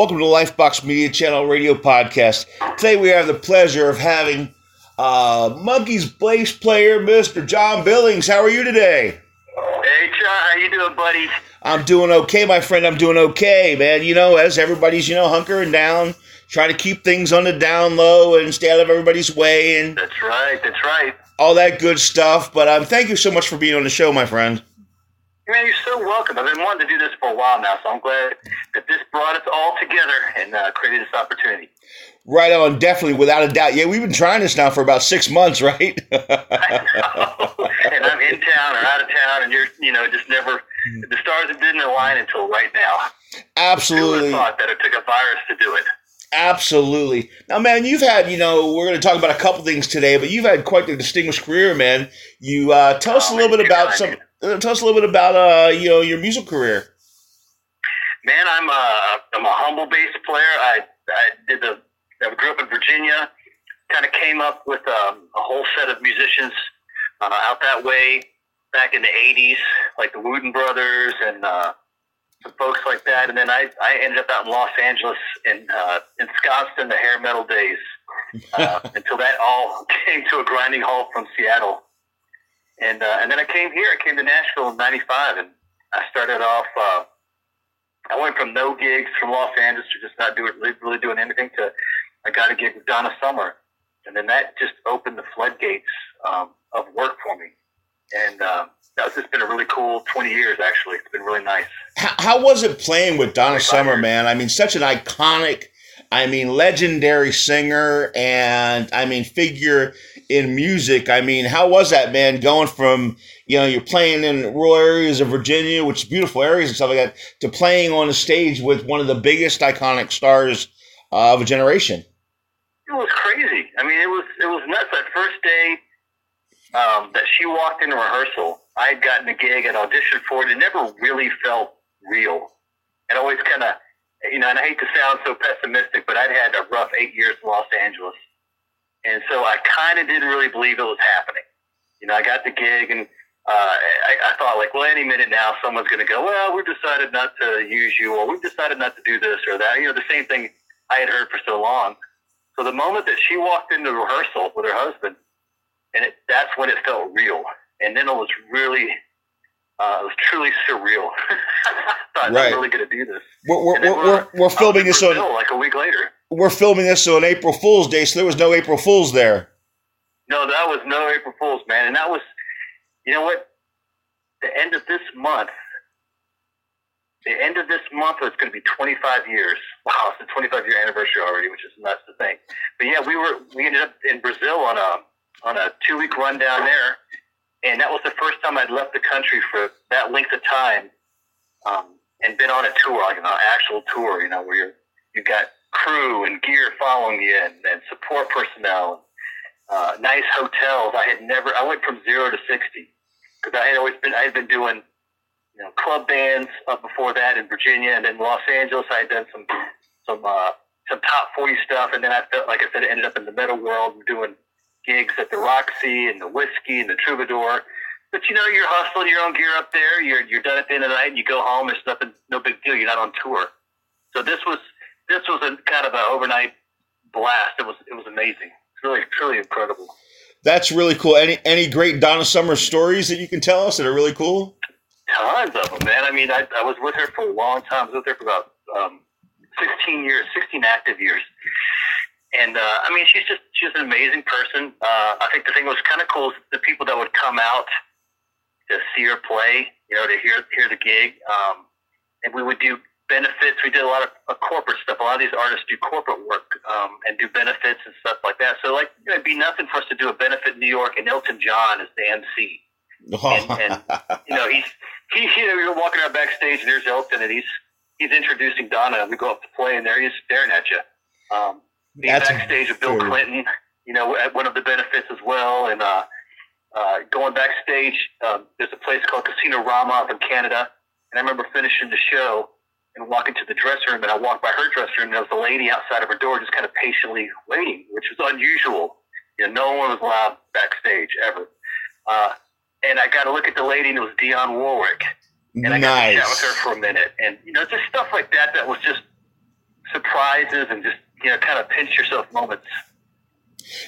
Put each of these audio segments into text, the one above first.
Welcome to the Lifebox Media Channel radio podcast. Today we have the pleasure of having uh, Monkees bass player, Mr. John Billings. How are you today? Hey, John, how you doing, buddy? I'm doing okay, my friend. I'm doing okay, man. You know, as everybody's, you know, hunkering down, trying to keep things on the down low and stay out of everybody's way and That's right, that's right. all that good stuff. But um, thank you so much for being on the show, my friend. Man, you're so welcome. I've been wanting to do this for a while now, so I'm glad that this brought us all together and uh, created this opportunity. Right on, definitely, without a doubt. Yeah, we've been trying this now for about six months, right? and I'm in town or out of town, and you're, you know, just never, the stars didn't align until right now. Who Absolutely. have thought that it took a virus to do it? Absolutely. Now, man, you've had, you know, we're going to talk about a couple things today, but you've had quite the distinguished career, man. You uh, tell us a Oh, little bit about some. did. Uh, tell us a little bit about, uh, you know, your music career. Man, I'm a, I'm a humble bass player. I, I did the, I grew up in Virginia, kind of came up with um, a whole set of musicians uh, out that way back in the 80s, like the Wooten Brothers and uh, some folks like that. And then I, I ended up out in Los Angeles and uh, ensconced in the hair metal days uh, until that all came to a grinding halt from Seattle. And, uh, and then I came here. I came to Nashville in 95 and I started off, uh, I went from no gigs from Los Angeles to just not doing really, really doing anything to I got a gig with Donna Summer, and then that just opened the floodgates um, of work for me. And um, that's just been a really cool 20 years. Actually, it's been really nice. How, how was it playing with Donna. Summer, man? I mean, such an iconic, I mean, legendary singer and, I mean, figure in music. I mean, how was that, man, going from, you know, you're playing in rural areas of Virginia, which is beautiful areas and stuff like that, to playing on a stage with one of the biggest iconic stars uh, of a generation? It was crazy. I mean, it was it was nuts. That first day um, that she walked into rehearsal, I had gotten a gig and auditioned for it. It never really felt real. It always kind of, you know, and I hate to sound so pessimistic, but I'd had a rough eight years in Los Angeles, and so I kind of didn't really believe it was happening. You know, I got the gig and. Uh, I, I thought, like, well, any minute now, someone's going to go, well, we've decided not to use you, or we've decided not to do this or that. You know, the same thing I had heard for so long. So the moment that she walked into rehearsal with her husband, and it, that's when it felt real. And then it was really, uh, it was truly surreal. I thought Right. I'm really going to do this. We're, we're, we're, we're, we're filming this on like a week later. we're filming this on April Fool's Day, so there was no April Fool's there. No, that was no April Fool's, man. And that was, you know what? The end of this month, the end of this month was going to be 25 years. Wow, it's the 25 year anniversary already, which is nuts to think. But yeah, we were we ended up in Brazil on a on a two week run down there, and that was the first time I'd left the country for that length of time, um, and been on a tour, like an actual tour. You know, where you're you got crew and gear following you, and, and support personnel uh, nice hotels. I had never. I went from zero to sixty because I had always been. I had been doing, you know, club bands up before that in Virginia, and then Los Angeles. I had done some some uh, some top forty stuff, and then I felt like I said, I ended up in the metal world doing gigs at the Roxy and the Whisky and the Troubadour. But you know, you're hustling your own gear up there. You're you're done at the end of the night, and you go home. It's nothing, no big deal. You're not on tour. So this was this was a kind of an overnight blast. It was it was amazing. It's really truly incredible. That's really cool. Any any great Donna Summer stories that you can tell us that are really cool? Tons of them, man. I mean, I, I was with her for a long time. I was with her for about um, 16 years, 16 active years. And uh, I mean, she's just she's an amazing person. Uh, I think the thing that was kind of cool is the people that would come out to see her play, you know, to hear hear the gig. Um, and we would do benefits. We did a lot of uh, corporate stuff. A lot of these artists do corporate work um, and do benefits and stuff like that. So, like, you know, it'd be nothing for us to do a benefit in New York, and Elton John is the MC. And- and- you know, he's he, you know, you're walking around backstage and there's Elton and he's he's introducing Donna and we go up to play and there he's staring at you. Um, being That's backstage with Bill true. Clinton, you know, at one of the benefits as well, and uh, uh, going backstage, um, there's a place called Casino Rama up in Canada, and I remember finishing the show and walking to the dressing room, and I walked by her dressing room, and there was a lady outside of her door just kind of patiently waiting, which was unusual. You know, no one was allowed backstage ever. Uh, and I got to look at the lady, and it was Dionne Warwick. And I got to chat with her for a minute. And, you know, just stuff like that that was just surprises and just you know kind of pinch yourself moments.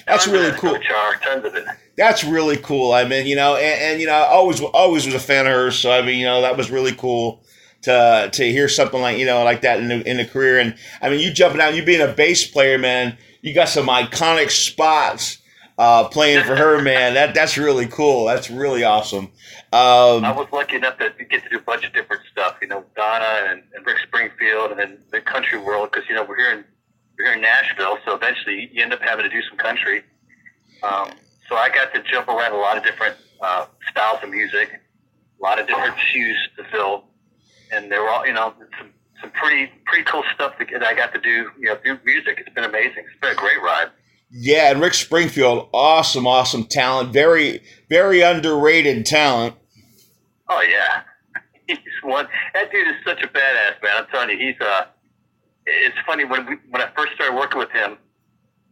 That's Tons really cool. Tons of it. That's really cool. I mean, you know, and, and you know, I always always was a fan of hers. So I mean, you know, that was really cool to to hear something like you know like that in the, in the career. And I mean, you jumping out, you being a bass player, man. You got some iconic spots uh, playing for her, man. That that's really cool. That's really awesome. Um, I was lucky enough to get to do a bunch of different stuff. You know, Donna and, and Rick Springfield, and then the country world. Because you know we're here in here in Nashville, so eventually you end up having to do some country. Um, so I got to jump around a lot of different uh, styles of music, a lot of different shoes to fill, and they were all you know some some pretty pretty cool stuff that I got to do. You know, do music. It's been amazing. It's been a great ride. yeah, and Rick Springfield, awesome, awesome talent. Very very underrated talent. Oh yeah, he's one. That dude is such a badass, man. I'm telling you, he's uh. It's funny when we, when I first started working with him.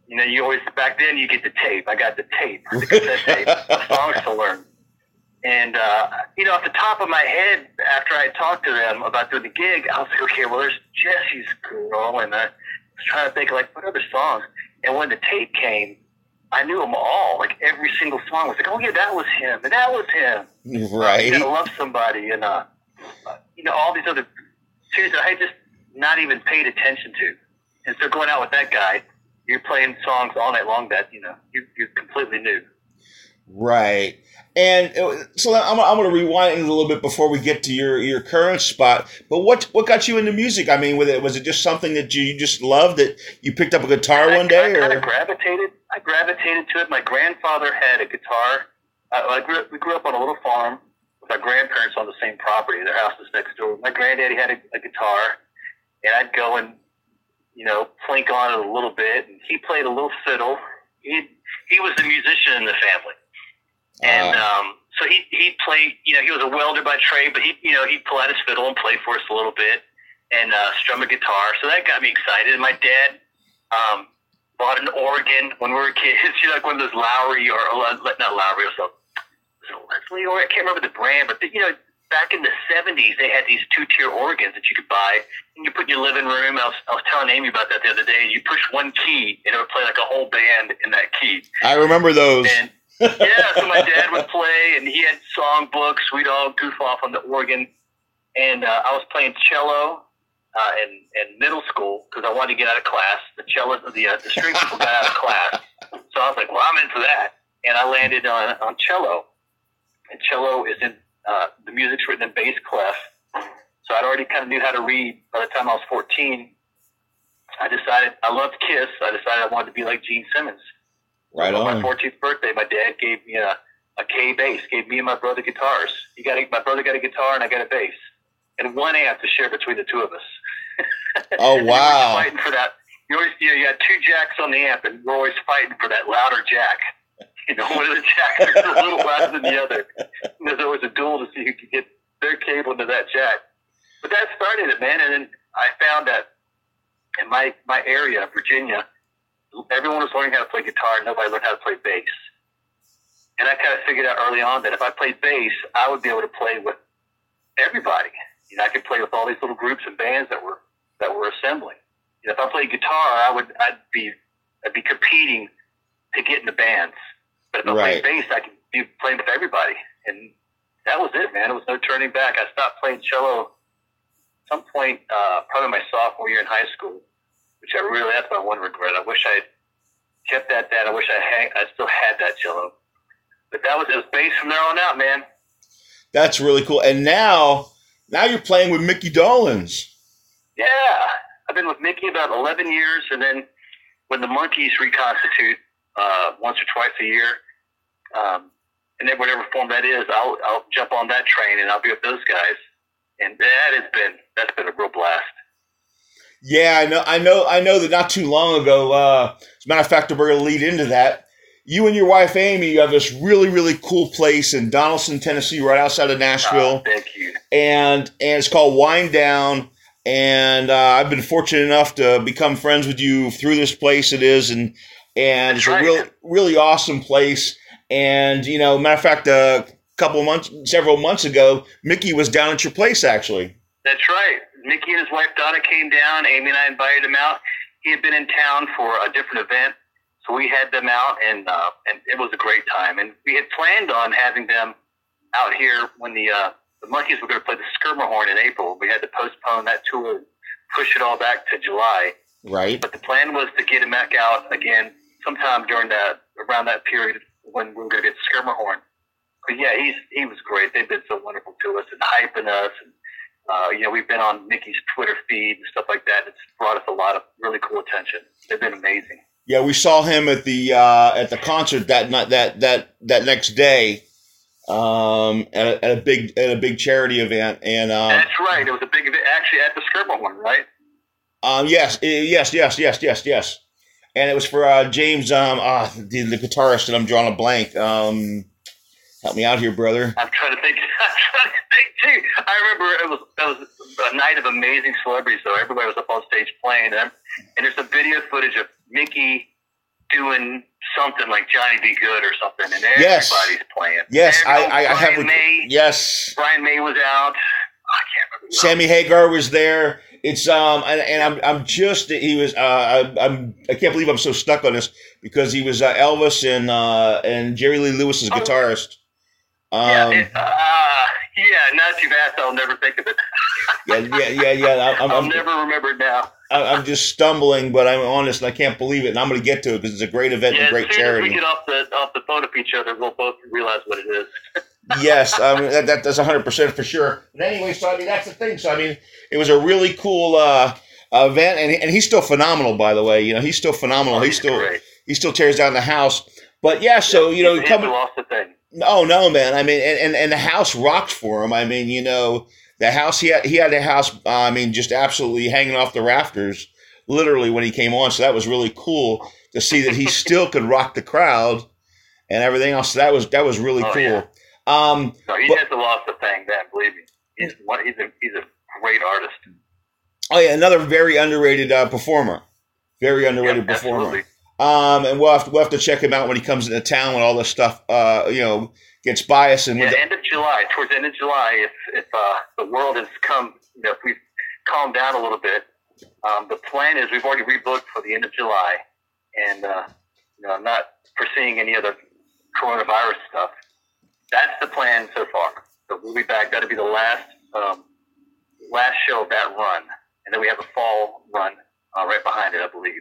You know, you always back then you get the tape. I got the tape, the cassette tape, the songs to learn. And uh, you know, off the top of my head, after I talked to them about doing the gig, I was like, okay, well, there's Jesse's girl, and I was trying to think like what other songs. And when the tape came, I knew them all. Like every single song was like, oh yeah, that was him, and that was him. Right. gotta love somebody, and uh, you know all these other tunes I just not even paid attention to. And so going out with that guy, you're playing songs all night long that you know you you completely new. Right. And uh, so I'm, I'm going to rewind a little bit before we get to your, your current spot. But what what got you into music? I mean, with it was it just something that you just loved that you picked up a guitar I, one day, I kind or of gravitated. I gravitated to it. My grandfather had a guitar. Uh, I grew, we grew up on a little farm with our grandparents on the same property. Their house was next door. My granddaddy had a, a guitar, and I'd go and you know plink on it a little bit. And he played a little fiddle. He he was the musician in the family, and Ah. um, so he he played. You know, he was a welder by trade, but he you know he'd pull out his fiddle and play for us a little bit and uh, strum a guitar. So that got me excited. And my dad. Um, bought an organ when we were kids. You know, like one of those Lowrey or, or not Lowrey or something. So Leslie or I can't remember the brand, but the, you know, back in the '70s, they had these two-tier organs that you could buy, and you put in your living room. I was, I was telling Amy about that the other day. You push one key, and it would play like a whole band in that key. I remember those. And yeah, so my dad would play, and he had song books. We'd all goof off on the organ, and uh, I was playing cello uh, in, in middle school because I wanted to get out of class. The cello, the uh, the string people got out of class, so I was like, "Well, I'm into that," and I landed on on cello. And cello is in uh, the music's written in bass clef, so I'd already kind of knew how to read by the time I was 14. I decided I loved Kiss. I decided I wanted to be like Gene Simmons. right On my on. 14th birthday, my dad gave me a, a K bass, gave me and my brother guitars. He got a, my brother got a guitar and I got a bass, and one amp to share between the two of us. Oh, And we were wow. fighting for that. You always, you know, you had two jacks on the amp, and we're always fighting for that louder jack. You know, one of the jacks is a little louder than the other. And there's always a duel to see who can get their cable into that jack. But that started it, man. And then I found that in my my area, Virginia, everyone was learning how to play guitar, nobody learned how to play bass. And I kind of figured out early on that if I played bass, I would be able to play with everybody. You know, I could play with all these little groups and bands that were that were assembling. You know, if I played guitar, I would I'd be I'd be competing to get in the bands. But if I Right. bass, I could be playing with everybody, and that was it, man. It was no turning back. I stopped playing cello at some point, uh, probably my sophomore year in high school, which I really that's my one regret. I wish I had kept that. That I wish I had. I still had that cello. But that was it was bass from there on out, man. That's really cool. And now, now you're playing with Micky Dolenz. Yeah, I've been with Micky about 11 years, and then when the Monkees reconstitute uh, once or twice a year, um, and then whatever form that is, I'll I'll jump on that train and I'll be with those guys, and that has been that's been a real blast. Yeah, I know, I know, I know that not too long ago. Uh, as a matter of fact, we're going to lead into that. You and your wife Amy, you have this really, really cool place in Donaldson, Tennessee, right outside of Nashville, thank you. and and it's called Wine Down. And uh, I've been fortunate enough to become friends with you through this place. It is, and and it's a real, really awesome place. And you know, matter of fact, a couple months, several months ago, Micky was down at your place actually. That's right. Micky and his wife Donna came down. Amy and I invited him out. He had been in town for a different event, so we had them out, and uh, and it was a great time. And we had planned on having them out here when the uh, the Monkees were going to play the Schermerhorn in April. We had to postpone that tour, push it all back to July. Right. But the plan was to get him back out again sometime during that around that period when we were going to get Schermerhorn. But yeah, he's he was great. They've been so wonderful to us and hyping us, and uh, you know we've been on Micky's Twitter feed and stuff like that. It's brought us a lot of really cool attention. They've been amazing. Yeah, we saw him at the uh, at the concert that night that that that next day um, at, a, at a big at a big charity event, and um, that's right. It was a big event, actually at the Schermerhorn, right? Um, yes, yes, yes, yes, yes, yes, and it was for uh, James, um, uh, the, the guitarist, and I'm drawing a blank. Um, help me out here, brother. I'm trying to think. I'm trying to think too. I remember it was that was a night of amazing celebrities. Though everybody was up on stage playing, and, and there's some video footage of Micky doing something like Johnny B. Goode or something, and everybody's yes. playing. Yes, I, I, I, have. May, yes, Brian May was out. I can't remember. Sammy Hagar was there. It's um and, and I'm I'm just he was uh I, I'm I can't believe I'm so stuck on this because he was uh, Elvis and uh and Jerry Lee Lewis's Oh. guitarist. Um, yeah, it, uh, yeah. Now that you've I'll never think of it. yeah, yeah, yeah, yeah. I'm, I'll I'm, never remember it now. I'm, I'm just stumbling, but I'm honest and I can't believe it. And I'm going to get to it because it's a great event Yeah, and a great as soon as we get off the off the phone of each other, we'll both realize what it is. yes, that, that, that's 100% for sure. But anyway, so I mean, that's the thing. So, I mean, it was a really cool uh, event. And, and he's still phenomenal, by the way. You know, he's still phenomenal. Oh, He he's still great. he still tears down the house. But yeah, so, you know, He's coming. lost the thing. Oh no, man! I mean, and, and, and the house rocked for him. I mean, you know, the house he had he had the house. Uh, I mean, just absolutely hanging off the rafters, literally when he came on. So that was really cool to see that he still could rock the crowd and everything else. So that was that was really Oh, cool. yeah. Um, No, he But- hasn't lost the thing. Then believe me, he's one. He's a he's a great artist. oh yeah, another very underrated uh, performer. Very underrated Yep, performer. Um, and we'll have to we'll have to check him out when he comes into town when all this stuff, uh, you know, gets biased and Yeah, the- end of July, towards the end of July, if if uh, the world has come, you know, if we've calmed down a little bit, um, the plan is we've already rebooked for the end of July, and uh, you know, I'm not foreseeing any other coronavirus stuff. That's the plan so far. So we'll be back. That'll be the last um, last show of that run, and then we have a fall run uh, right behind it, I believe.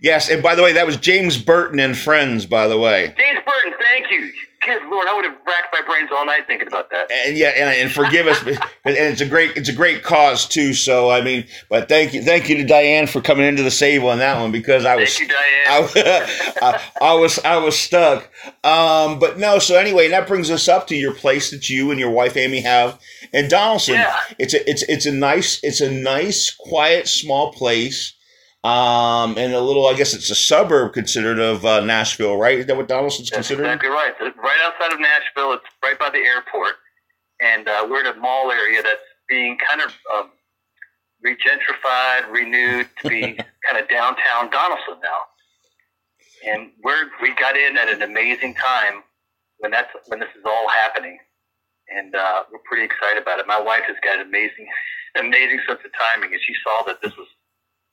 yes. And by the way, that was James Burton and Friends. By the way. James Burton, thank you. Good Lord, I would have racked my brains all night thinking about that. and yeah, and, and forgive us, but- and it's a great it's a great cause too. So I mean, but thank you, thank you to Diane for coming into the save on that one because I was Thank you, Diane. I, I, I was I was stuck. Um, but no, so anyway, that brings us up to your place that you and your wife Amy have in Donaldson. Yeah. It's a it's it's a nice it's a nice quiet small place. Um, and a little, I guess it's a suburb considered of uh, Nashville, right? Is that what Donaldson's That's considered? exactly right. Right outside of Nashville. It's right by the airport, and uh, we're in a mall area that's being kind of um, regentrified, renewed to be kind of downtown Donaldson now. And we're we got in at an amazing time when that's when this is all happening, and uh, we're pretty excited about it. My wife has got an amazing, amazing sense of timing, and she saw that this was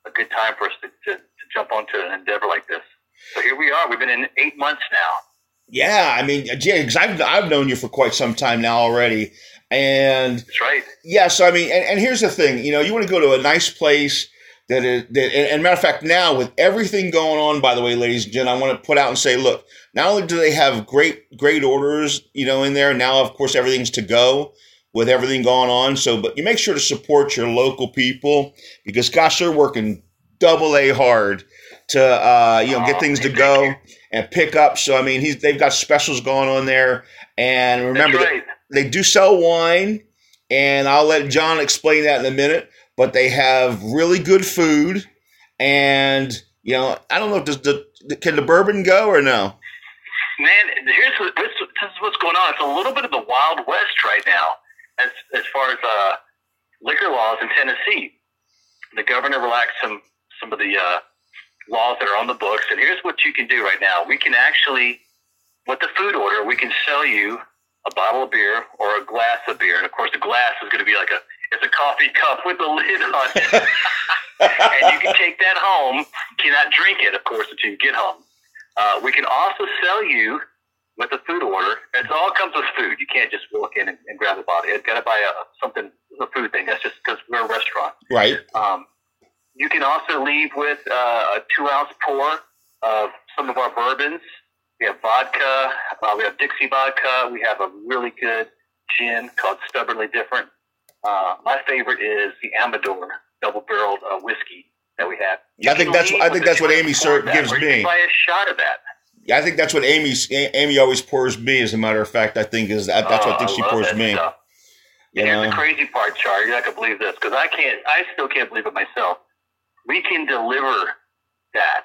a good time for us to, to, to jump onto an endeavor like this. So here we are. We've been in eight months now. Yeah, I mean, because I've I've known you for quite some time now already, and That's right. yeah, so I mean, and, and here's the thing, you know, you want to go to a nice place that is, that, and, and matter of fact, now with everything going on, by the way, ladies and gentlemen, I want to put out and say, look, not only do they have great great orders, you know, in there now, of course, everything's to go with everything going on. So, but you make sure to support your local people because, gosh, they're working double a hard to uh, you know get things to go and pick up. So I mean, he's they've got specials going on there, and remember right. they do sell wine, and I'll let John explain that in a minute. But they have really good food, and you know, I don't know, does the can the bourbon go or no? Man, here's what, this, this is what's going on. It's a little bit of the Wild West right now, as as far as uh, liquor laws in Tennessee. The governor relaxed some some of the uh, laws that are on the books, and here's what you can do right now. We can actually, with the food order, we can sell you a bottle of beer or a glass of beer. And of course, the glass is going to be like a it's a coffee cup with a lid on it. and you can take that home. You cannot drink it, of course, until you get home. Uh, we can also sell you with a food order. It all comes with food. You can't just walk in and, and grab a bottle. You've got to buy a, something, a food thing. That's just because we're a restaurant. Right. Um, you can also leave with uh, a two ounce pour of some of our bourbons. We have vodka. Uh, we have Dixie vodka. We have a really good gin called Stubbornly Different. Uh, my favorite is the Amador double barreled uh, whiskey that we have. You I think that's I think that's what Amy ounce sir pour of that, gives me. can buy a shot of that. Yeah, I think that's what Amy's Amy always pours me. As a matter of fact, I think is that that's what I think Oh, she love pours me. stuff. You And here's know? the crazy part, Char. You're not gonna believe this because I can't. I still can't believe it myself. We can deliver that.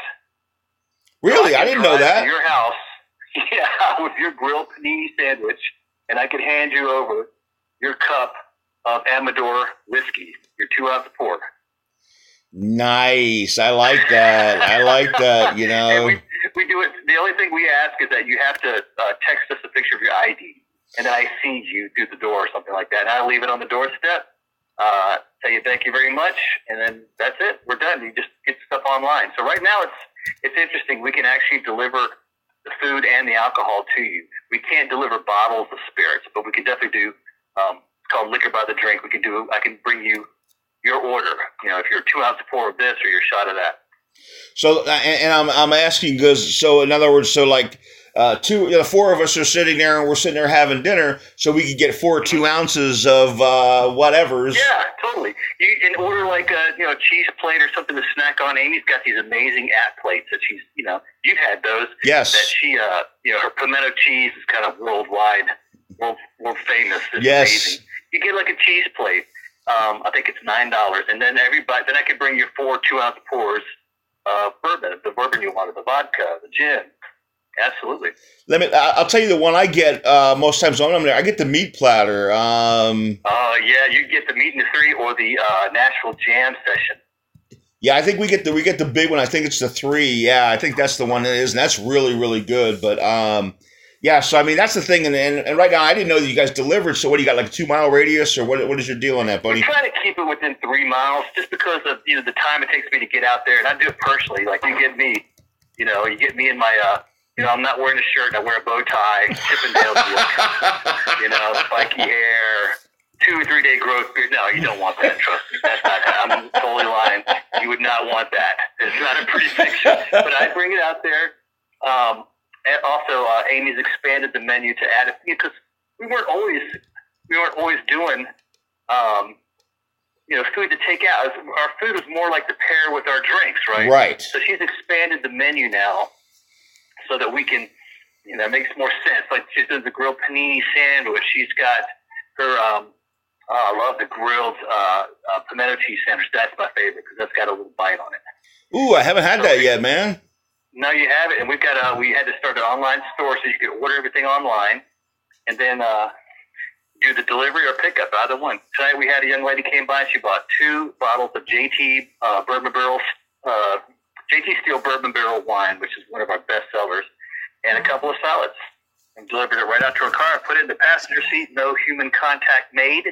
Really, I can didn't know that. Your house, yeah, with your grilled panini sandwich, and I can hand you over your cup of Amador whiskey, your two ounce pour. Nice. I like that. I like that. You know. We, do it. The only thing we ask is that you have to uh, text us a picture of your ID, and then I see you through the door or something like that. And I leave it on the doorstep. Uh, tell you thank you very much, and then that's it. We're done. You just get stuff online. So right now it's it's interesting. We can actually deliver the food and the alcohol to you. We can't deliver bottles of spirits, but we can definitely do. Um, it's called liquor by the drink. We can do. I can bring you your order. You know, if you're two ounce pour of this or your shot of that. So, and, and I'm I'm asking because so in other words, so like uh, two, the four of us are sitting there and we're sitting there having dinner, so we could get four two ounces of uh, whatever's. Yeah, totally. You can order like a you know cheese plate or something to snack on. Amy's got these amazing at plates that she's you know you've had those Yes. that she uh you know her pimento cheese is kind of worldwide world world famous. It's Yes. amazing. You get like a cheese plate. Um, I think it's nine dollars, and then everybody then I could bring you four two ounce pours of bourbon, the bourbon you wanted, the vodka, the gin. Absolutely. Let me. I'll tell you the one I get uh, most times when I'm there. I get the meat platter. Um, Oh yeah, you get the meat and the three or the uh, Nashville Jam session. yeah, I think we get the we get the big one. I think it's the three. Yeah, I think that's the one that is, and that's really really good. But um, yeah, so I mean that's the thing. And, and and right now I didn't know that you guys delivered. So what do you got like a two mile radius or what? What is your deal on that, buddy? We try to keep it within three miles, just because of you know the time it takes me to get out there, and I do it personally. Like you get me, you know, you get me in my, uh, you know, I'm not wearing a shirt, I wear a bow tie, Chippendale you know, spiky hair, two or three day growth beard. No, you don't want that. Trust me, that's not. I'm totally lying. You would not want that. It's not a pretty picture. But I bring it out there. Um, and also, uh, Amy's expanded the menu to add it because we weren't always we weren't always doing um, you know food to take out. Our food was more like to pair with our drinks, right? Right. So she's expanded the menu now so that we can, you know, it makes more sense. Like she's doing the grilled panini sandwich. She's got her. Um, oh, I love the grilled uh, uh, pimento cheese sandwich. That's my favorite because that's got a little bite on it. Ooh, I haven't had that yet, man. No, you have it, and we've got a. We had to start an online store so you could order everything online, and then uh, do the delivery or pickup, either one. Tonight we had a young lady came by. She bought two bottles of JT uh, Bourbon Barrel, uh, JT Steel Bourbon Barrel wine, which is one of our best sellers, and a couple of salads, and delivered it right out to her car. Put it in the passenger seat. No human contact made.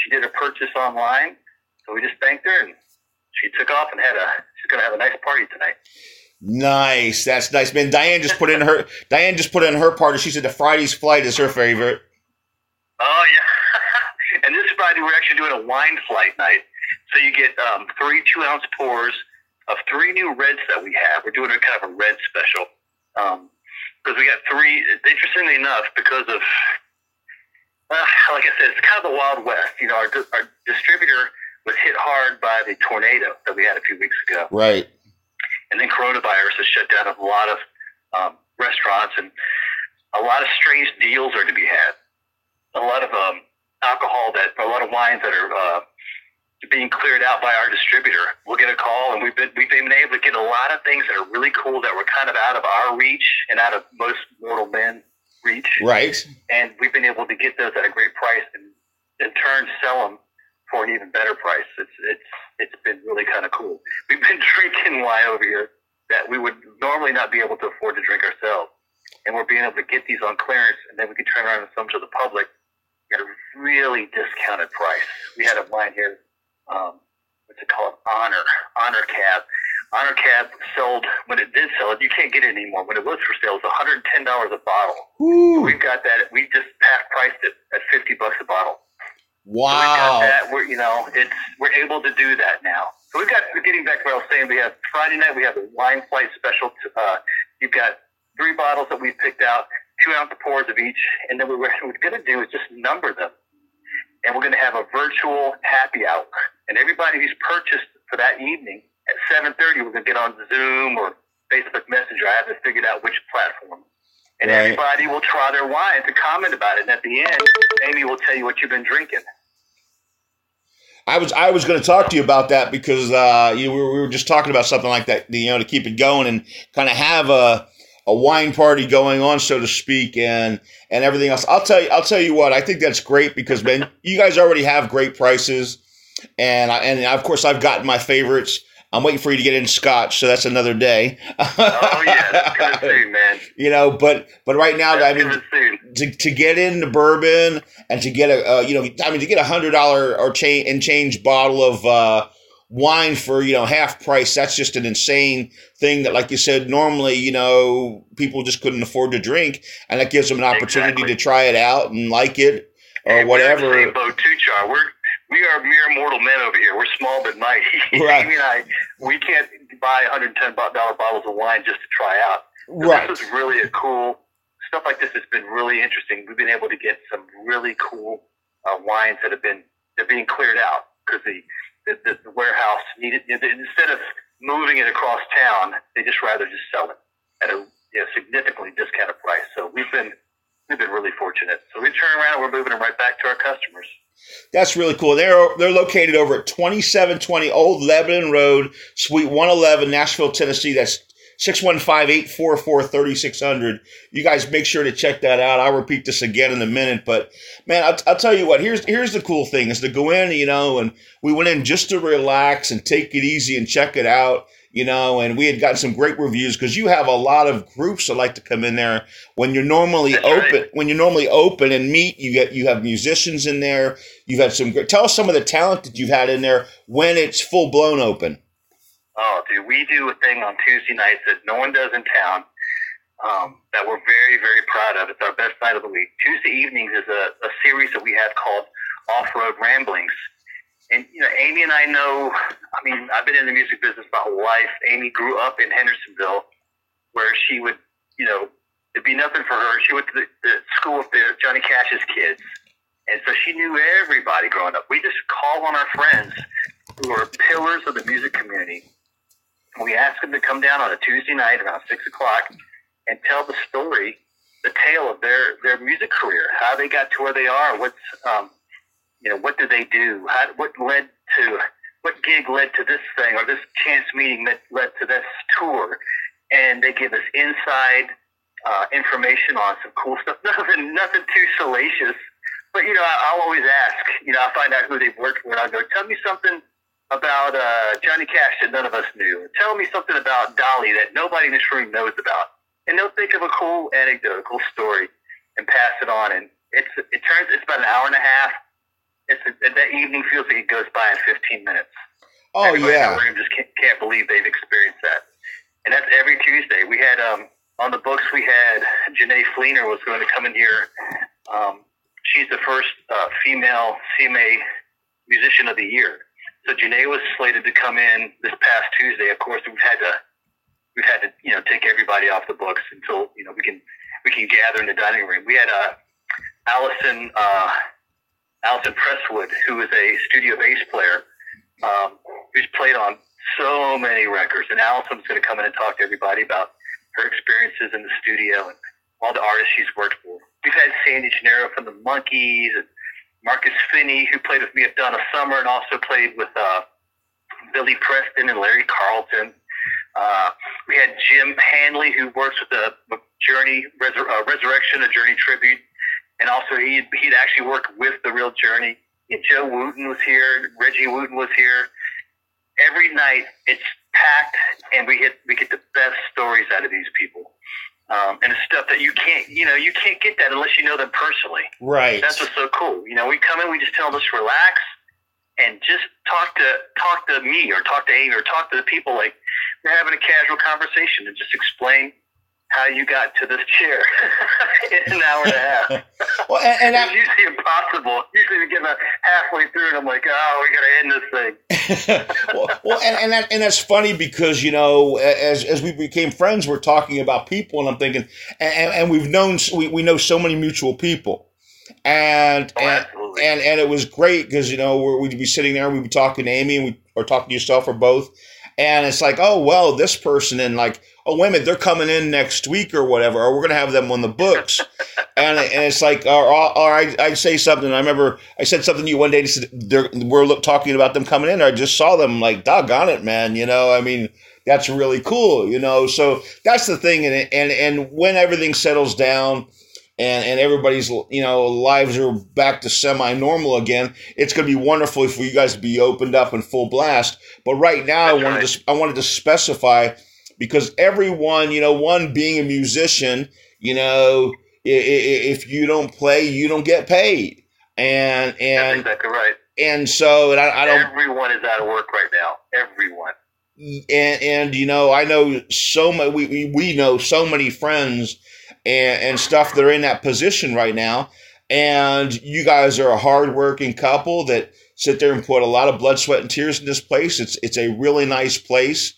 She did a purchase online, so we just thanked her, and she took off and had a. She's gonna have a nice party tonight. Nice. That's nice, man. Diane just put in her Diane just put in her part. She said the Friday's flight is her favorite. Oh yeah. and this Friday we're actually doing a wine flight night. So you get um, three two ounce pours of three new reds that we have. We're doing a kind of a red special because we got three. Interestingly enough, because of uh, like I said, it's kind of the wild west. You know, our our distributor was hit hard by the tornado that we had a few weeks ago Right. And then coronavirus has shut down a lot of um, restaurants, and a lot of strange deals are to be had. A lot of um, alcohol that, a lot of wines that are uh, being cleared out by our distributor. We'll get a call, and we've been we've been able to get a lot of things that are really cool that were kind of out of our reach and out of most mortal men reach, Right. and we've been able to get those at a great price, and in turn sell them for an even better price. It's it's it's been really kind of cool. We've been drinking wine over here that we would normally not be able to afford to drink ourselves. and we're being able to get these on clearance, and then we can turn around and sell them to the public at a really discounted price. We had a wine here, um, what's it called? Honor, Honor Cab. Honor Cab sold when it did sell it. You can't get it anymore. When it was for sale, it was 110 dollars a bottle. We've got that. We just half priced it at 50 bucks a bottle. So Wow. that. We're you know it's we're able to do that now. So we've got getting back to what I was saying. We have Friday night. We have a wine flight special. To, uh, you've got three bottles that we've picked out, two ounce pours of each, and then what we're, what we're going to do is just number them, and we're going to have a virtual happy hour. And everybody who's purchased for that evening at seven thirty, we're going to get on Zoom or Facebook Messenger. I haven't figured out which platform. And Right. everybody will try their wine to comment about it. And at the end, Amy will tell you what you've been drinking. I was I was going to talk to you about that because uh, you we were, we were just talking about something like that, you know, to keep it going and kind of have a a wine party going on, so to speak, and and everything else. I'll tell you, I'll tell you what, I think that's great because man, you guys already have great prices, and I, and of course I've gotten my favorites. I'm waiting for you to get in Scotch, so that's another day. Oh yeah, that's coming soon, man. you know, but but right now, I mean, to, to get into bourbon and to get a uh, you know I mean to get a hundred dollar or change and change bottle of uh, wine for you know half price that's just an insane thing that like you said normally you know people just couldn't afford to drink and that gives them an opportunity Exactly. to try it out and like it or Hey, We're in the whatever same boat too, Char. We're we are mere mortal men over here. We're small but mighty. Right. Amy and I, we can't buy 110 dollar bottles of wine just to try out. So right This is really a cool stuff like this has been really interesting. We've been able to get some really cool uh, wines that have been they're being cleared out because the, the, the the warehouse needed instead of moving it across town, they just rather just sell it at a you know, significantly discounted price. So we've been we've been really fortunate. So we turn around we're moving them right back to our customers. That's really cool. They're they're located over at 2720 Old Lebanon Road, Suite 111, Nashville, Tennessee. That's 615-844-3600. You guys make sure to check that out. I'll repeat this again in a minute, but man, I'll, I'll tell you what. Here's here's the cool thing: is to go in, you know, and we went in just to relax and take it easy and check it out. You know, and we had gotten some great reviews because you have a lot of groups that like to come in there when you're normally That's open. right. When you're normally open and meet, you get you have musicians in there. You've had some great. Tell us some of the talent that you've had in there when it's full blown open. Oh, dude, we do a thing on Tuesday nights that no one does in town um, that we're very, very proud of. It's our best night of the week. Tuesday evenings is a, a series that we have called Off Road Ramblings. And, you know, Amy and I know, I mean, I've been in the music business my whole life. Amy grew up in Hendersonville where she would, you know, it'd be nothing for her. She went to the, the school with the Johnny Cash's kids. And so she knew everybody growing up. We just call on our friends who are pillars of the music community. We ask them to come down on a Tuesday night around six o'clock and tell the story, the tale of their their music career, how they got to where they are, what's um, you know, what do they do, how, what led to what gig led to this thing or this chance meeting that led to this tour, and they give us inside uh, information on some cool stuff. Nothing, nothing too salacious, but you know, I, I'll always ask. You know, I find out who they've worked with. I go, tell me something about uh, Johnny Cash that none of us knew. Tell me something about Dolly that nobody in this room knows about. And they'll think of a cool anecdote, a cool story, and pass it on. And it's it turns it's about an hour and a half. It's that evening feels like it goes by in 15 minutes. Oh Everybody in yeah, room just can't, can't believe they've experienced that. And that's every Tuesday. We had um, on the books. We had Jenee Fleenor was going to come in here. Um, she's the first uh, female CMA musician of the year. So Jenee was slated to come in this past Tuesday. Of course, we've had to we've had to you know take everybody off the books until you know we can we can gather in the dining room. We had uh, Alison uh, Alison Prestwood, who is a studio bass player, um, who's played on so many records. And Alison's going to come in and talk to everybody about her experiences in the studio and all the artists she's worked for. We've had Sandy Gennaro from the Monkees and Marcus Finnie, who played with me at Donna Summer and also played with uh, Billy Preston and Larry Carlton. Uh, we had Jim Hanley, who works with the Journey Resur- uh, Resurrection, a Journey tribute, and also he he'd actually worked with the real Journey. Joe Wooten was here, Reggie Wooten was here. Every night it's packed, and we get we get the best stories out of these people. Um, and it's stuff that you can't, you know, you can't get that unless you know them personally. Right. That's what's so cool. You know, we come in, we just tell them just relax and just talk to talk to me or talk to Amy or talk to the people like we're having a casual conversation and just explain how you got to this chair in an hour and a half. well, and, and it's usually impossible. Usually we get about halfway through and I'm like, oh, we got to end this thing. well, well, and and, that, and that's funny because you know, as as we became friends, we're talking about people, and I'm thinking, and, and we've known we, we know so many mutual people. And, oh, and and and it was great because you know we'd be sitting there, we'd be talking to Amy, and we or talking to yourself or both, and it's like, oh well, this person and like, oh wait a minute, they're coming in next week or whatever, or we're gonna have them on the books, and and it's like, or, or I I say something. I remember I said something to you one day. And said we're talking about them coming in. I just saw them. Like, doggone it, man. You know, I mean. That's really cool, you know. So that's the thing, and and and when everything settles down, and and everybody's you know lives are back to semi normal again. It's going to be wonderful for you guys to be opened up in full blast. But right now, That's I wanted right. to I wanted to specify because everyone, you know, one being a musician, you know, if you don't play, you don't get paid, and and That's exactly right. And so, and I, I don't. Everyone is out of work right now. Everyone. And and you know, I know so many. We we know so many friends and, and stuff that are in that position right now. And you guys are a hardworking couple that sit there and put a lot of blood, sweat, and tears in this place. It's it's a really nice place,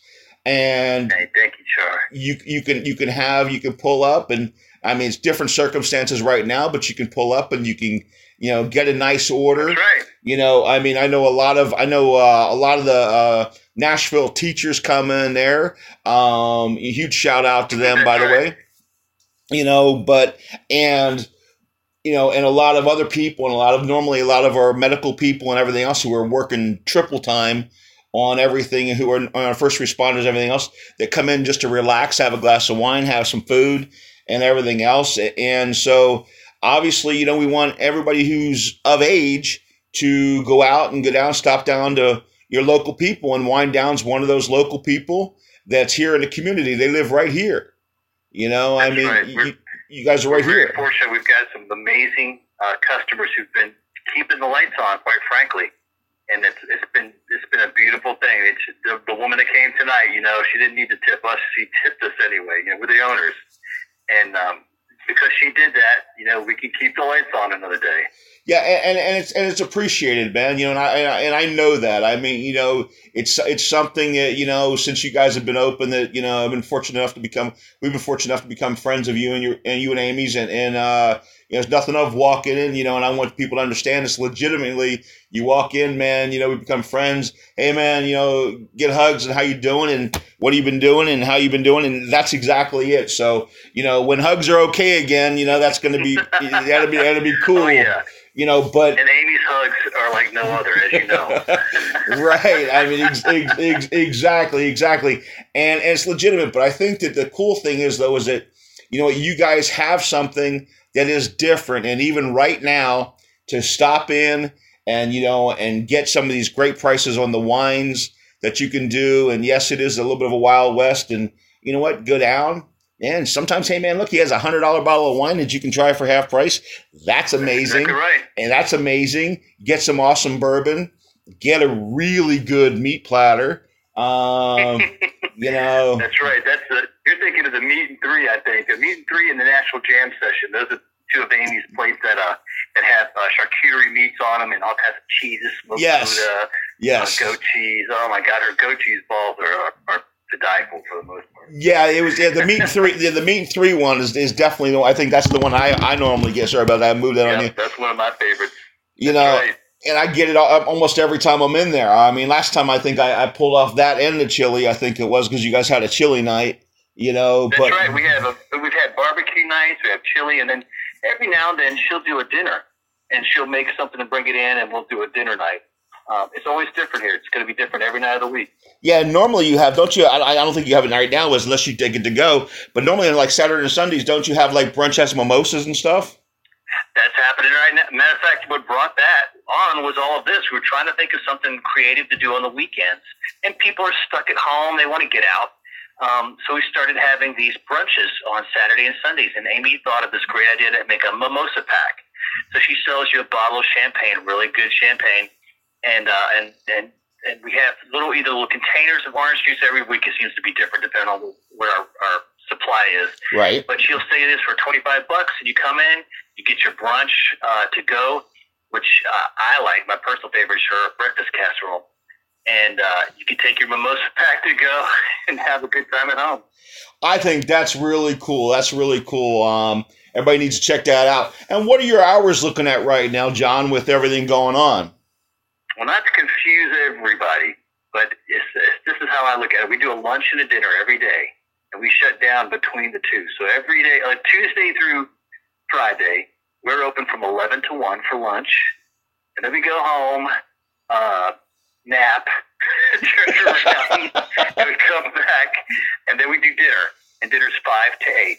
and hey, thank you, Char. You you can you can have you can pull up, and I mean it's different circumstances right now, but you can pull up and you can you know get a nice order. That's right. You know, I mean, I know a lot of I know uh, a lot of the uh, Nashville teachers come in there. Um, a huge shout out to them, by the way you know, but, and, you know, and a lot of other people and a lot of normally a lot of our medical people and everything else who are working triple time on everything who are on first responders, everything else that come in just to relax, have a glass of wine, have some food and everything else. And so obviously, you know, we want everybody who's of age to go out and go down, stop down to your local people and Wine Down's one of those local people that's here in the community. They live right here. You know, That's I mean, right. you, you, guys are right here. Fortunate. We've got some amazing uh, customers who've been keeping the lights on, quite frankly. And it's, it's been it's been a beautiful thing. It's, the, the woman that came tonight, you know, she didn't need to tip us. She tipped us anyway. You know, we're the owners, and um, because she did that, you know, we can keep the lights on another day. Yeah, and, and it's and it's appreciated, man. You know, and I and I know that. I mean, you know, it's it's something that you know since you guys have been open that you know I've been fortunate enough to become we've been fortunate enough to become friends of you and your and you and Amy's and and uh, you know, there's nothing of walking in, you know, and I want people to understand this legitimately. You walk in, man, you know, we become friends. Hey, man, you know, get hugs and how you doing and what have you been doing and how you been doing, and that's exactly it. So, you know, when hugs are okay again, you know, that's going to be that'll be that'll be oh, cool. Oh, yeah you know, but and Amy's hugs are like no other, as you know. right. I mean, ex- ex- exactly, exactly, and, and it's legitimate. But I think that the cool thing is though is that you know you guys have something that is different, and even right now to stop in and you know and get some of these great prices on the wines that you can do. And yes, it is a little bit of a wild west, and you know what, go down and sometimes, hey man, look, he has a hundred dollar bottle of wine that you can try for half price. That's amazing. Exactly right. And that's amazing. Get some awesome bourbon. Get a really good meat platter. Um, you know. That's right. That's the, you're thinking of the meat and three. I think the meat and three in the Nashville Jam session. Those are of Amy's plates that uh that have uh, charcuterie meats on them and all kinds of cheeses, smoked yes. Gouda, yes, uh, goat cheese. Oh my God, her goat cheese balls are, are, are to die for for the most part. Yeah, it was yeah, the meat three. Yeah, the meat three one is, is definitely the. I think that's the one I, I normally get. Sorry about that. I moved that yeah, on you. That's one of my favorites. You that's know, right. and I get it almost every time I'm in there. I mean, last time I think I, I pulled off that and the chili. I think it was because you guys had a chili night. You know, that's but, right. We have a we've had barbecue nights. We have chili, and then every now and then she'll do a dinner, and she'll make something and bring it in, and we'll do a dinner night. Um, it's always different here. It's going to be different every night of the week. Yeah, normally you have, don't you? I, I don't think you have it right now, unless you take it to go. But normally, on like Saturday and Sundays, don't you have like brunch has mimosas and stuff? That's happening right now. Matter of fact, what brought that on was all of this. We were trying to think of something creative to do on the weekends, and people are stuck at home. They want to get out. Um, so we started having these brunches on Saturday and Sundays, and Amy thought of this great idea to make a mimosa pack. So she sells you a bottle of champagne, really good champagne, and uh, and and and we have little either little containers of orange juice every week. It seems to be different depending on where our, our supply is. Right. But she'll say this for twenty five bucks, and you come in, you get your brunch uh, to go, which uh, I like. My personal favorite is her breakfast casserole, and uh, you can take your mimosa pack to go and have a good time at home. I think that's really cool. That's really cool. Um, everybody needs to check that out. And what are your hours looking at right now, John, with everything going on? Well, not to confuse everybody, but it's, it's, this is how I look at it. We do a lunch and a dinner every day, and we shut down between the two. So every day, like Tuesday through Friday, we're open from 11 to 1 for lunch, and then we go home, uh, nap, turn around, and we come back, and then we do dinner, and dinner's 5 to 8.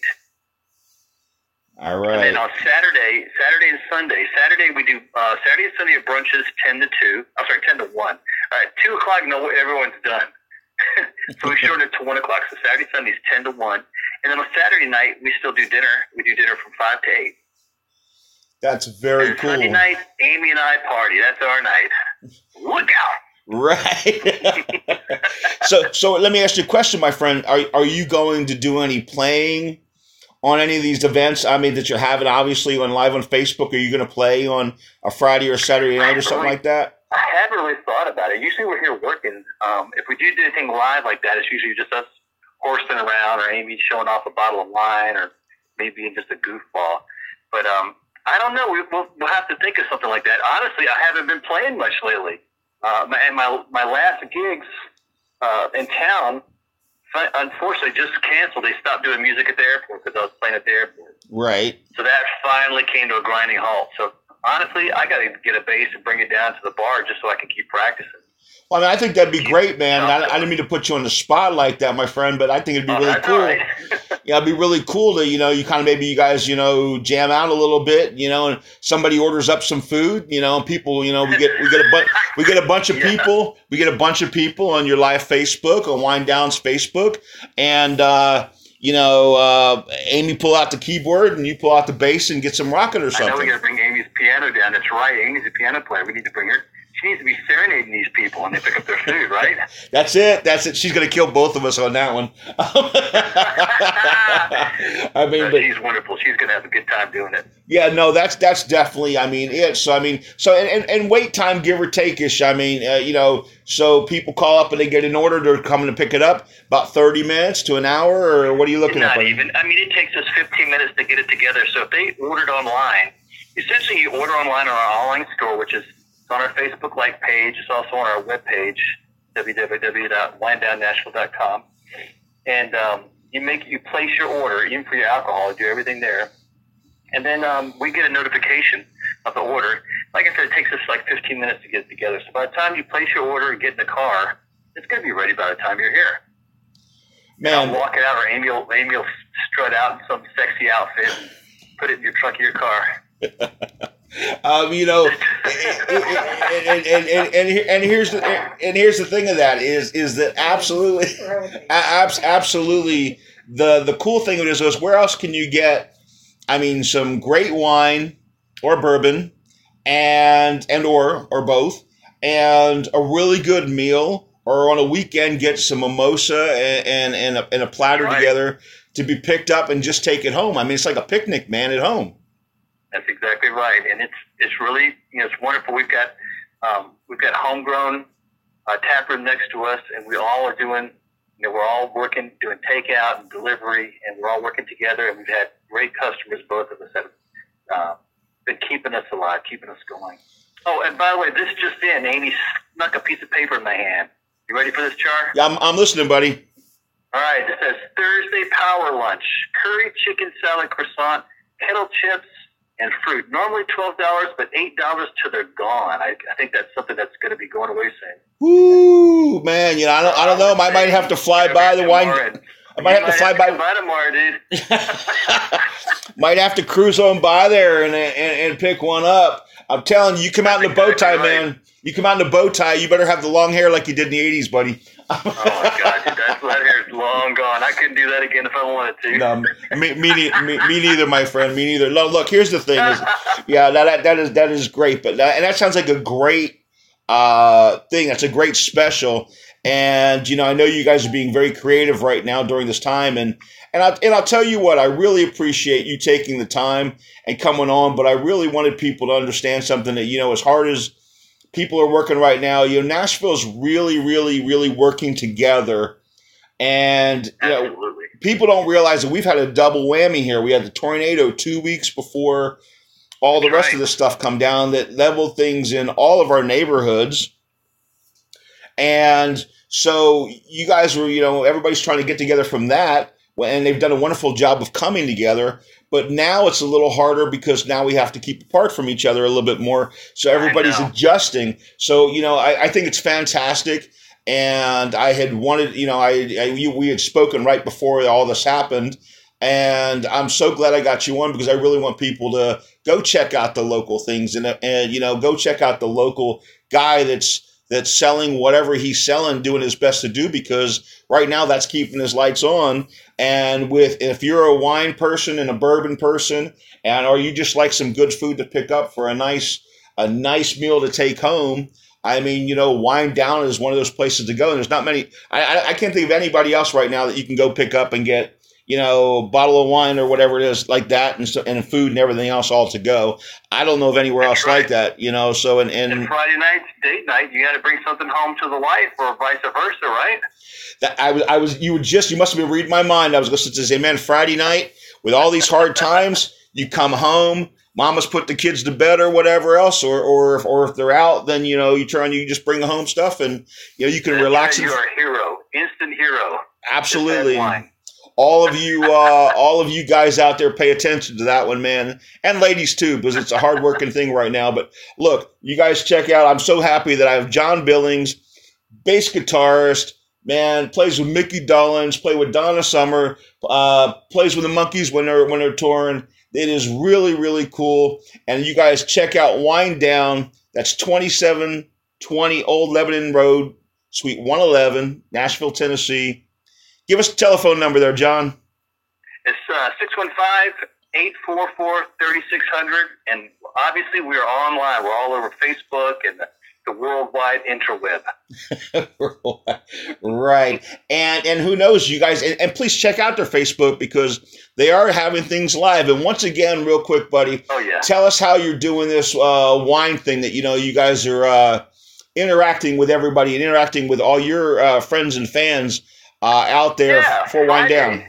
All right. And then on Saturday, Saturday and Sunday, Saturday we do uh, Saturday and Sunday at brunches ten to two. I'm sorry, ten to one. All right, two o'clock, no, everyone's done. so we shorten it to one o'clock. So Saturday, Sunday is ten to one, and then on Saturday night we still do dinner. We do dinner from five to eight. That's very and cool. Sunday night, Amy and I party. That's our night. Look out! Right. so, so let me ask you a question, my friend. Are are you going to do any playing on any of these events? I mean, that you're having obviously on live on Facebook. Are you going to play on a Friday or Saturday night or something like that? I haven't really thought about it. Usually we're here working. Um, if we do anything live like that, it's usually just us horsing around or Amy showing off a bottle of wine or maybe just a goofball. But um, I don't know. We, we'll, we'll have to think of something like that. Honestly, I haven't been playing much lately. Uh, my- and my my last gigs uh, in town, unfortunately, just canceled. They stopped doing music at the airport because I was playing at the airport. Right. So that finally came to a grinding halt. So honestly, I got to get a bass and bring it down to the bar just so I can keep practicing. Well, I mean, I think that'd be great, man. I, I didn't mean to put you on the spot like that, my friend, but I think it'd be Oh, really cool. right. Yeah, it'd be really cool to, you know, you kind of maybe you guys, you know, jam out a little bit, you know, and somebody orders up some food, you know, and people, you know, we get we get a bunch we get a bunch of Yeah. people, we get a bunch of people on your live Facebook on Wine Down's Facebook, and uh, you know, uh, Amy pull out the keyboard and you pull out the bass and get some rocking or I know we got to bring Amy's piano down. That's right. Amy's a piano player. We need to bring her. She needs to be serenading these people when they pick up their food, right? That's it. That's it. She's gonna kill both of us on that one. I mean, but she's wonderful. She's going to have a good time doing it. Yeah, no, that's that's definitely. I mean, it. So I mean, so and, and, and wait time, give or take ish. I mean, uh, you know, so people call up and they get an order, they're coming to pick it up. About thirty minutes to an hour, or what are you looking at? Not even. I mean, it takes us 15 minutes to get it together. So if they ordered online, essentially you order online on our online store, which is it's on our Facebook like page. It's also on our webpage, www.winedownnashville.com. And um, you make you place your order, even for your alcohol, you do everything there. And then um, we get a notification of the order. Like I said, it takes us like 15 minutes to get it together. So by the time you place your order and get in the car, it's going to be ready by the time you're here. I'll Man, walk it out, or Amy will, Amy will strut out in some sexy outfit, and put it in your trunk of your car. um, you know, and, and, and, and, and, here's the and here's the thing of that is is that absolutely, abs- absolutely the the cool thing of it is, is where else can you get? I mean, some great wine or bourbon, and and or or both, and a really good meal, or on a weekend get some mimosa and and, and, a, and a platter Right. together to be picked up and just take it home. I mean, it's like a picnic, man, at home. That's exactly right, and it's it's really you know it's wonderful. We've got um, we've got homegrown uh, tap room next to us, and we all are doing you know we're all working doing takeout and delivery, and we're all working together, and we've had great customers. Both of us have uh, been keeping us alive, keeping us going. Oh, and by the way, this just in, Amy snuck a piece of paper in my hand. You ready for this, Char? Yeah, I'm, I'm listening, buddy. All right, it says Thursday power lunch: curry chicken salad croissant, kettle chips, and fruit. Normally twelve dollars, but eight dollars till they're gone. I, I think that's something that's going to be going away soon. Woo, man! You know, I don't, I don't know. I might have to fly by the wine. And- I might have to fly by. by tomorrow, dude. might have to cruise on by there and, and and pick one up. I'm telling you, you come out in a bow tie, man. You come out in a bow tie. You better have the long hair like you did in the '80s, buddy. oh my god, dude, that, that hair is long gone. I couldn't do that again if I wanted to. No, me, me, me, me neither, my friend. Me neither. Look, look here's the thing. Is, yeah, that, that is that is great, but that, and that sounds like a great uh, thing. That's a great special. And you know, I know you guys are being very creative right now during this time, and and I and I'll tell you what, I really appreciate you taking the time and coming on. But I really wanted people to understand something that you know, as hard as people are working right now, you know, Nashville's really, really, really working together. And you know, people don't realize that we've had a double whammy here. We had the tornado two weeks before all the rest right. of this stuff come down that leveled things in all of our neighborhoods. And so you guys were, you know, everybody's trying to get together from that, and they've done a wonderful job of coming together. But now it's a little harder because now we have to keep apart from each other a little bit more. So everybody's adjusting. So you know, I, I, think it's fantastic. And I had wanted, you know, I, I we had spoken right before all this happened, and I'm so glad I got you on because I really want people to go check out the local things and and you know go check out the local guy that's that's selling whatever he's selling, doing his best to do because right now that's keeping his lights on. And with if you're a wine person and a bourbon person, and or you just like some good food to pick up for a nice a nice meal to take home. I mean, you know, Wine Down is one of those places to go, and there's not many. I, I can't think of anybody else right now that you can go pick up and get you know, bottle of wine or whatever it is like that, and, so, and food and everything else all to go. I don't know of anywhere That's else right. like that, you know. So and, and, and Friday night date night, you got to bring something home to the wife, or vice versa, right? That I was, I was, you were just, you must have been reading my mind. I was listening to say, man, Friday night with all these hard times, you come home. Mama's put the kids to bed or whatever else, or or if, or if they're out, then you know you try and you just bring home stuff, and you know you can That's relax. You're a hero, instant hero. Absolutely all of you, uh, all of you guys out there, pay attention to that one, man, and ladies too, because it's a hard working thing right now. But look, you guys check out. I'm so happy that I have John Billings, bass guitarist, man, plays with Micky Dolenz, play with Donna Summer, uh, plays with the Monkees when they're when they're touring. It is really really cool, and you guys check out Wine Down. That's 2720 Old Lebanon Road, Suite 111, Nashville, Tennessee. Give us a telephone number there, John. It's uh, 615 844 3600. And obviously, we are online. We're all over Facebook and the worldwide interweb. right. And and who knows, you guys, and, and, please check out their Facebook because they are having things live. And once again, real quick, buddy, oh, yeah. tell us how you're doing this uh, wine thing that, you know, you guys are uh, interacting with everybody and interacting with all your uh, friends and fans uh, out there yeah, for Wine Down?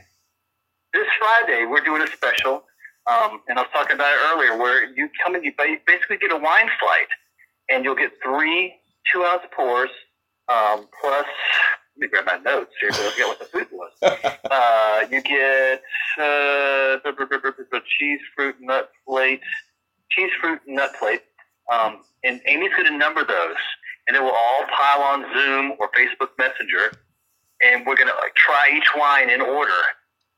This Friday, we're doing a special, um, and I was talking about it earlier, where you come and you basically get a wine flight, and you'll get three two ounce pours, um, plus, let me grab my notes here to look at what the food was. uh, you get uh, cheese, fruit, nut plate, cheese, fruit, nut plate. Um, and Amy's going to number those, and it will all pile on Zoom or Facebook Messenger and we're gonna like try each wine in order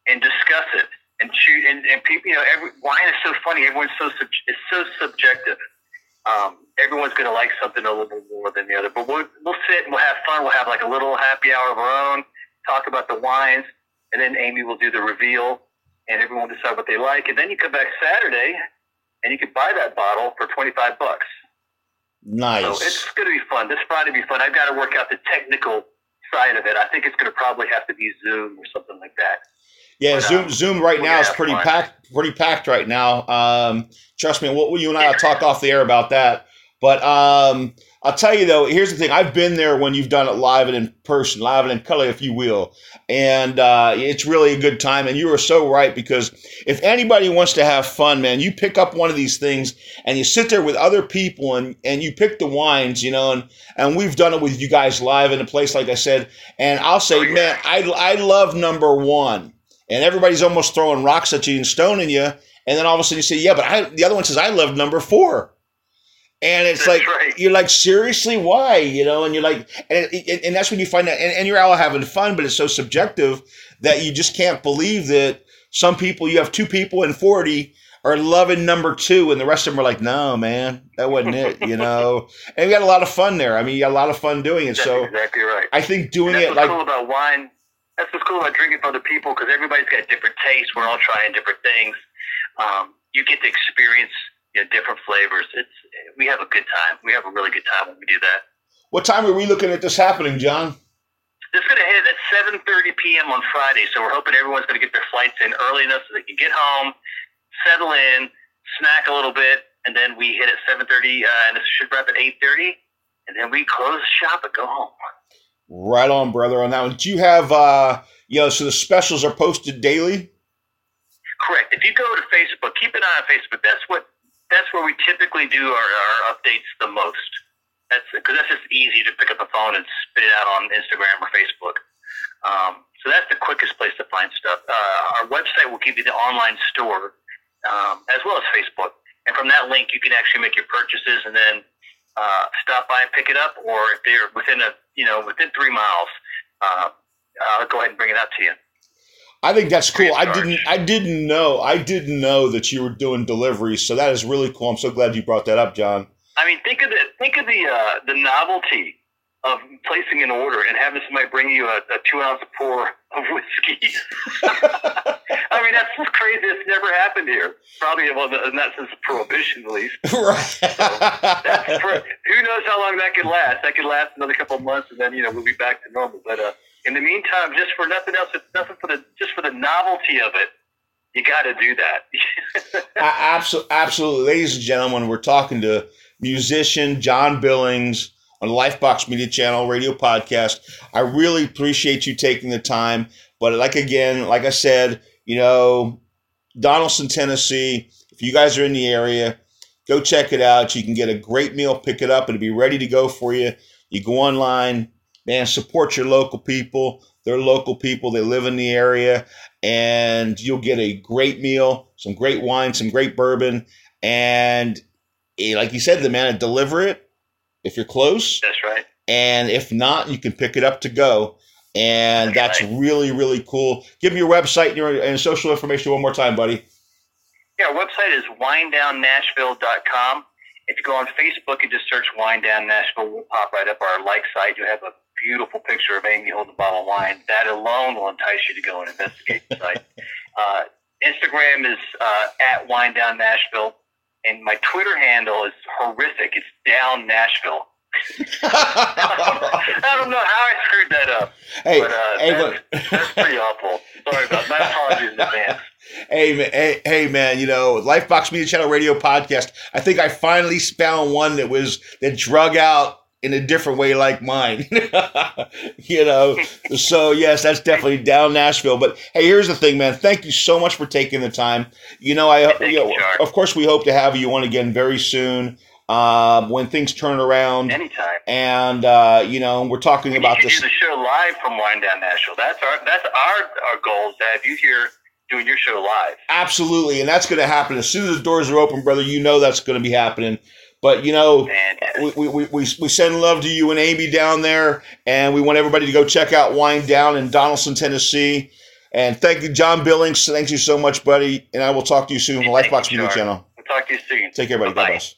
and discuss it and choose. And, and people, you know, every wine is so funny. Everyone's so sub, it's so subjective. Um, everyone's gonna like something a little bit more than the other. But we'll we'll sit and we'll have fun. We'll have like a little happy hour of our own. Talk about the wines, and then Amy will do the reveal, and everyone will decide what they like. And then you come back Saturday, and you can buy that bottle for twenty five bucks. Nice. So it's going to be fun. This Friday will be fun. I've got to work out the technical side of it. I think it's going to probably have to be Zoom or something like that. Yeah, but, Zoom. Um, Zoom right now is pretty fun. packed. Pretty packed right now. Um, trust me. What you and I will talk off the air about that. But um, I'll tell you though, here's the thing. I've been there when you've done it live and in person, live and in color, if you will. And uh, it's really a good time. And you are so right because if anybody wants to have fun, man, you pick up one of these things and you sit there with other people and, and you pick the wines, you know, and, and we've done it with you guys live in a place, like I said. And I'll say, man, I, I love number one. And everybody's almost throwing rocks at you and stoning you. And then all of a sudden you say, yeah, but I, the other one says, I love number four And it's That's like right. you're like seriously why you know and you're like and, and, and that's when you find out and, and you're all having fun but it's so subjective that you just can't believe that some people you have two people in 40 are loving number two and the rest of them are like no man that wasn't it you know and we had a lot of fun there i mean you had a lot of fun doing it That's so exactly right. i think doing that's it what's like cool about wine. That's what's cool about drinking from other people because everybody's got different tastes. We're all trying different things. Um, you get to experience you know, different flavors. It's we have a good time. We have a really good time when we do that. what time are we looking at this happening john This is going to hit at 7:30 p.m. on Friday, so we're hoping everyone's going to get their flights in early enough so they can get home, settle in, snack a little bit, and then we hit at 7:30, uh, and this should wrap at 8:30, and then we close the shop and go home. right on brother on that one do you have uh you know so the specials are posted daily Correct. If you go to Facebook, keep an eye on Facebook. That's what that's where we typically do our, our updates the most. That's because that's just easy to pick up a phone and spit it out on Instagram or Facebook. Um, so that's the quickest place to find stuff. Uh, our website will give you the online store um, as well as Facebook, and from that link you can actually make your purchases and then uh, stop by and pick it up. Or if they're within a you know within three miles, uh, I'll go ahead and bring it out to you. I think that's cool. I Free of charge. didn't. I didn't know. I didn't know that you were doing deliveries. So that is really cool. I'm so glad you brought that up, John. I mean, think of the think of the uh, the novelty of placing an order and having somebody bring you a, a two ounce pour of whiskey. I mean, that's crazy. It's never happened here. Probably well, not since prohibition, at least. right. That's who knows how long that could last? That could last another couple of months, and then you know we'll be back to normal. But uh, in the meantime, just for nothing else, it's nothing for the just for the novelty of it. You got to do that. absolutely, absolutely, ladies and gentlemen, we're talking to musician John Billings on Lifebox Media Channel radio podcast. I really appreciate you taking the time. But like again, like I said, you know, Donaldson, Tennessee. If you guys are in the area, go check it out. You can get a great meal, pick it up, and it'll be ready to go for you. You go online, man, support your local people. They're local people, they live in the area, and you'll get a great meal, some great wine, some great bourbon. And eh, like you said, the man to deliver it if you're close. That's right. And if not, you can pick it up to go. And that's Right. really, really cool. Give me your website and your and social information one more time, buddy. Yeah, our website is winedownnashville.com. If you go on Facebook and just search Wine Down Nashville, we'll pop right up our like site. You'll have a beautiful picture of Amy holding a bottle of wine. That alone will entice you to go and investigate the site. Uh, Instagram is uh, at Wine Down Nashville, and my Twitter handle is horrific. It's Down Nashville. I don't know how I screwed that up, hey, but uh, hey, that's, look. that's pretty awful. Sorry about that. My apologies in advance. Hey, hey, hey, man, you know, Lifebox Media Channel Radio Podcast. I think I finally found one that was that drug out in a different way like mine. you know, so yes, that's definitely down Nashville. But hey, here's the thing, man. Thank you so much for taking the time. You know, I you know, of course we hope to have you on again very soon um, when things turn around. Anytime. And uh, you know, we're talking We about need to this. do the show live from Wine Down Nashville. That's our that's our our goal to have you here doing your show live. Absolutely, and that's going to happen as soon as the doors are open, brother. You know that's going to be happening. But you know, we, we, we, we send love to you and Amy down there, and we want everybody to go check out Wine Down in Donaldson, Tennessee. And thank you, John Billings. Thank you so much, buddy. And I will talk to you soon on the Lifebox Media Channel. we'll talk to you soon. Take care, buddy. God Bye-bye. bless.